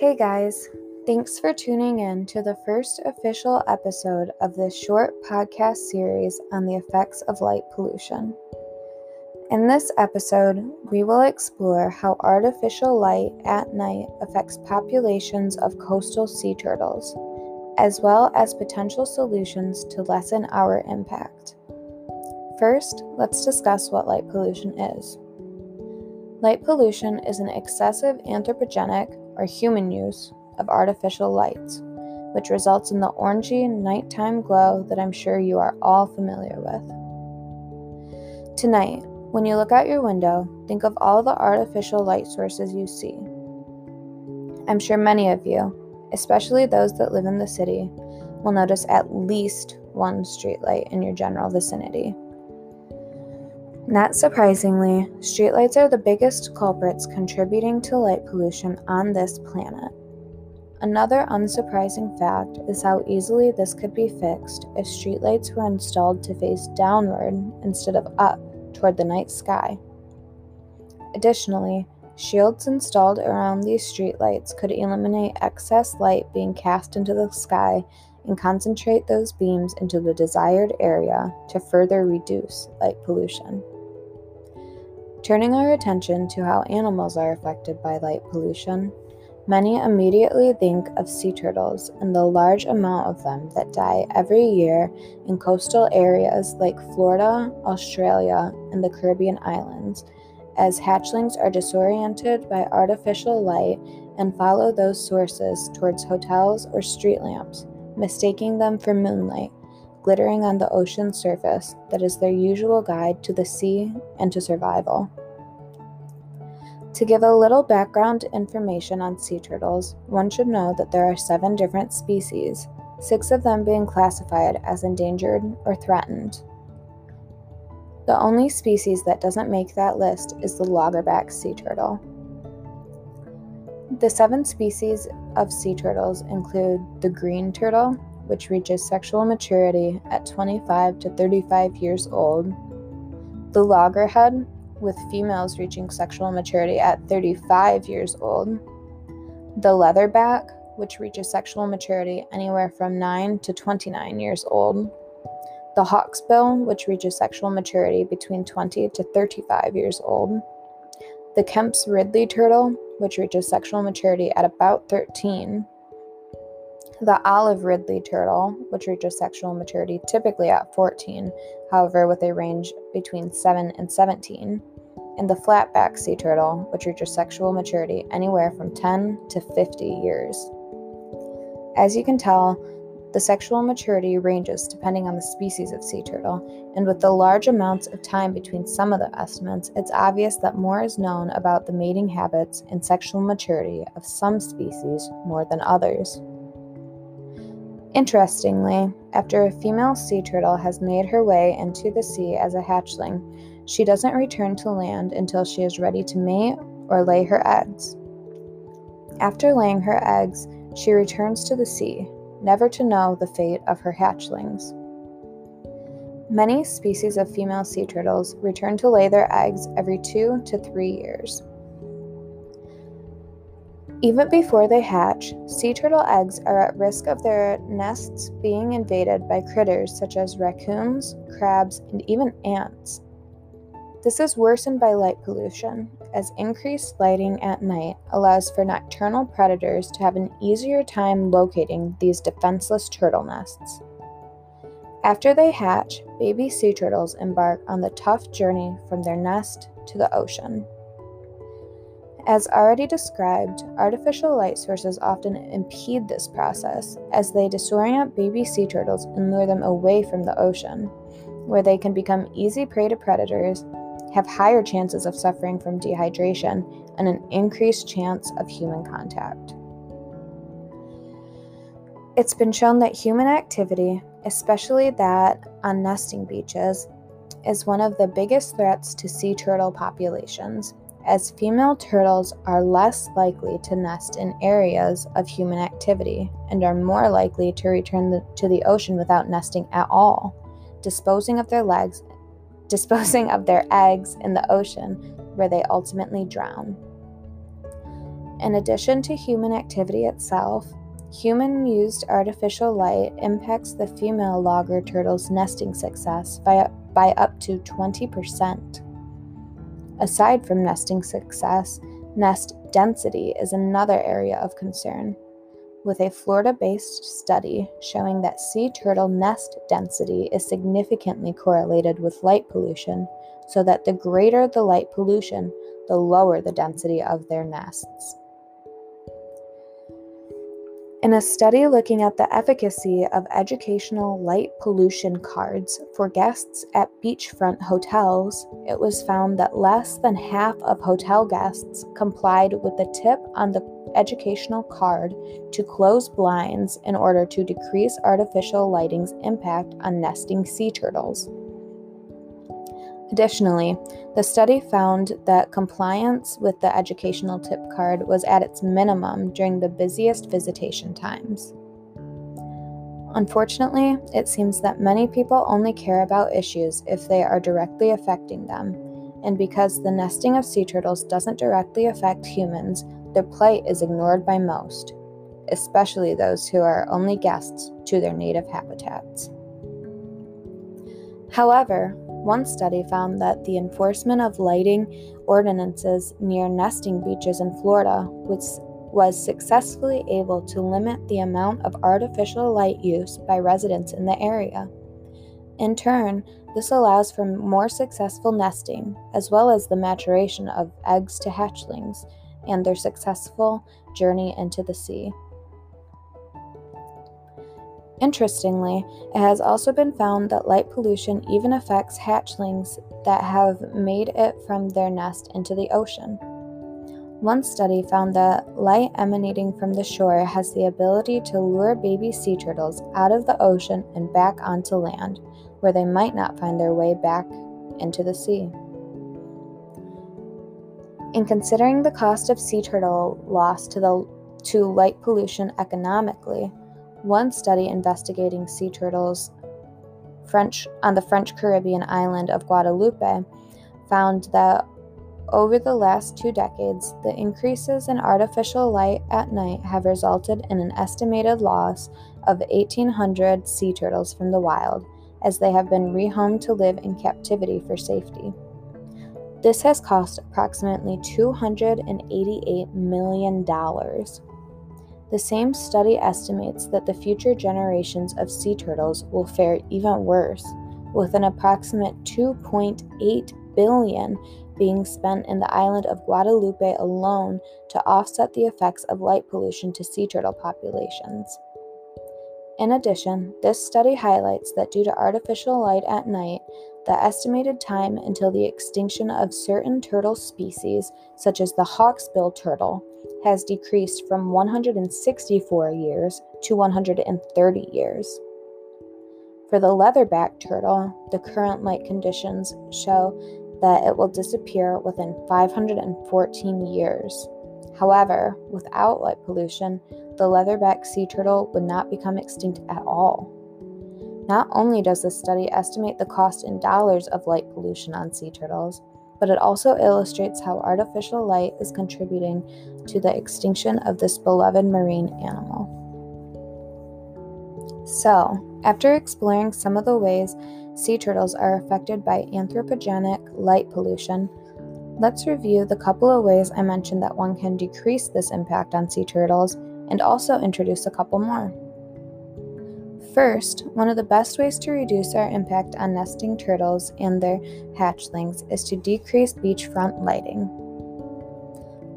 Hey guys, thanks for tuning in to the first official episode of this short podcast series on the effects of light pollution. In this episode, we will explore how artificial light at night affects populations of coastal sea turtles, as well as potential solutions to lessen our impact. First, let's discuss what light pollution is. Light pollution is an excessive anthropogenic or human use of artificial lights, which results in the orangey nighttime glow that I'm sure you are all familiar with. Tonight, when you look out your window, think of all the artificial light sources you see. I'm sure many of you, especially those that live in the city, will notice at least one streetlight in your general vicinity. Not surprisingly, streetlights are the biggest culprits contributing to light pollution on this planet. Another unsurprising fact is how easily this could be fixed if streetlights were installed to face downward instead of up toward the night sky. Additionally, shields installed around these streetlights could eliminate excess light being cast into the sky and concentrate those beams into the desired area to further reduce light pollution. Turning our attention to how animals are affected by light pollution, Many immediately think of sea turtles and the large amount of them that die every year in coastal areas like Florida, Australia, and the Caribbean islands, as hatchlings are disoriented by artificial light and follow those sources towards hotels or street lamps, mistaking them for moonlight, glittering on the ocean surface that is their usual guide to the sea and to survival. To give a little background information on sea turtles, one should know that there are seven different species, six of them being classified as endangered or threatened. The only species that doesn't make that list is the loggerback sea turtle. The seven species of sea turtles include the green turtle, which reaches sexual maturity at 25 to 35 years old, the loggerhead, with females reaching sexual maturity at 35 years old. The leatherback, which reaches sexual maturity anywhere from 9 to 29 years old. The hawksbill, which reaches sexual maturity between 20 to 35 years old. The Kemp's Ridley turtle, which reaches sexual maturity at about 13. The olive ridley turtle, which reaches sexual maturity typically at 14, however, with a range between 7 and 17, and the flatback sea turtle, which reaches sexual maturity anywhere from 10 to 50 years. As you can tell, the sexual maturity ranges depending on the species of sea turtle, and with the large amounts of time between some of the estimates, it's obvious that more is known about the mating habits and sexual maturity of some species more than others. Interestingly, after a female sea turtle has made her way into the sea as a hatchling, she doesn't return to land until she is ready to mate or lay her eggs. After laying her eggs, she returns to the sea, never to know the fate of her hatchlings. Many species of female sea turtles return to lay their eggs every two to three years. Even before they hatch, sea turtle eggs are at risk of their nests being invaded by critters such as raccoons, crabs, and even ants. This is worsened by light pollution, as increased lighting at night allows for nocturnal predators to have an easier time locating these defenseless turtle nests. After they hatch, baby sea turtles embark on the tough journey from their nest to the ocean. As already described, artificial light sources often impede this process as they disorient baby sea turtles and lure them away from the ocean, where they can become easy prey to predators, have higher chances of suffering from dehydration, and an increased chance of human contact. It's been shown that human activity, especially that on nesting beaches, is one of the biggest threats to sea turtle populations as female turtles are less likely to nest in areas of human activity and are more likely to return the, to the ocean without nesting at all, disposing of their legs disposing of their eggs in the ocean where they ultimately drown. In addition to human activity itself, human used artificial light impacts the female logger turtle's nesting success by, by up to 20%. Aside from nesting success, nest density is another area of concern, with a Florida based study showing that sea turtle nest density is significantly correlated with light pollution, so that the greater the light pollution, the lower the density of their nests. In a study looking at the efficacy of educational light pollution cards for guests at beachfront hotels, it was found that less than half of hotel guests complied with the tip on the educational card to close blinds in order to decrease artificial lighting's impact on nesting sea turtles. Additionally, the study found that compliance with the educational tip card was at its minimum during the busiest visitation times. Unfortunately, it seems that many people only care about issues if they are directly affecting them, and because the nesting of sea turtles doesn't directly affect humans, their plight is ignored by most, especially those who are only guests to their native habitats. However, one study found that the enforcement of lighting ordinances near nesting beaches in Florida was, was successfully able to limit the amount of artificial light use by residents in the area. In turn, this allows for more successful nesting, as well as the maturation of eggs to hatchlings and their successful journey into the sea. Interestingly, it has also been found that light pollution even affects hatchlings that have made it from their nest into the ocean. One study found that light emanating from the shore has the ability to lure baby sea turtles out of the ocean and back onto land, where they might not find their way back into the sea. In considering the cost of sea turtle loss to, the, to light pollution economically, one study investigating sea turtles French on the French Caribbean island of Guadeloupe found that over the last two decades, the increases in artificial light at night have resulted in an estimated loss of 1,800 sea turtles from the wild, as they have been rehomed to live in captivity for safety. This has cost approximately $288 million. The same study estimates that the future generations of sea turtles will fare even worse, with an approximate 2.8 billion being spent in the island of Guadeloupe alone to offset the effects of light pollution to sea turtle populations. In addition, this study highlights that due to artificial light at night, the estimated time until the extinction of certain turtle species, such as the hawksbill turtle, has decreased from 164 years to 130 years. For the leatherback turtle, the current light conditions show that it will disappear within 514 years. However, without light pollution, the leatherback sea turtle would not become extinct at all. Not only does this study estimate the cost in dollars of light pollution on sea turtles, but it also illustrates how artificial light is contributing to the extinction of this beloved marine animal. So, after exploring some of the ways sea turtles are affected by anthropogenic light pollution, let's review the couple of ways I mentioned that one can decrease this impact on sea turtles and also introduce a couple more. First, one of the best ways to reduce our impact on nesting turtles and their hatchlings is to decrease beachfront lighting.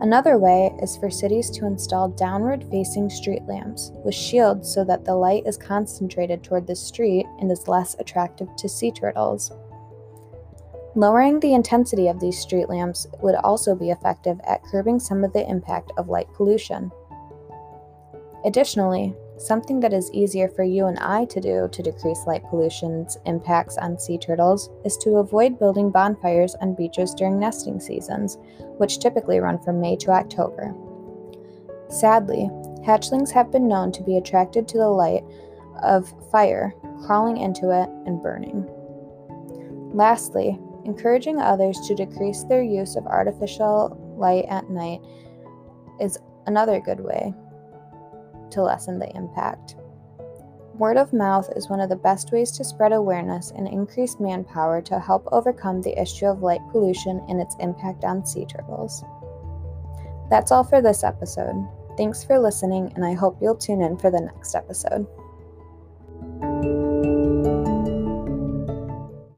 Another way is for cities to install downward facing street lamps with shields so that the light is concentrated toward the street and is less attractive to sea turtles. Lowering the intensity of these street lamps would also be effective at curbing some of the impact of light pollution. Additionally, Something that is easier for you and I to do to decrease light pollution's impacts on sea turtles is to avoid building bonfires on beaches during nesting seasons, which typically run from May to October. Sadly, hatchlings have been known to be attracted to the light of fire, crawling into it and burning. Lastly, encouraging others to decrease their use of artificial light at night is another good way to lessen the impact. Word of mouth is one of the best ways to spread awareness and increase manpower to help overcome the issue of light pollution and its impact on sea turtles. That's all for this episode. Thanks for listening, and I hope you'll tune in for the next episode.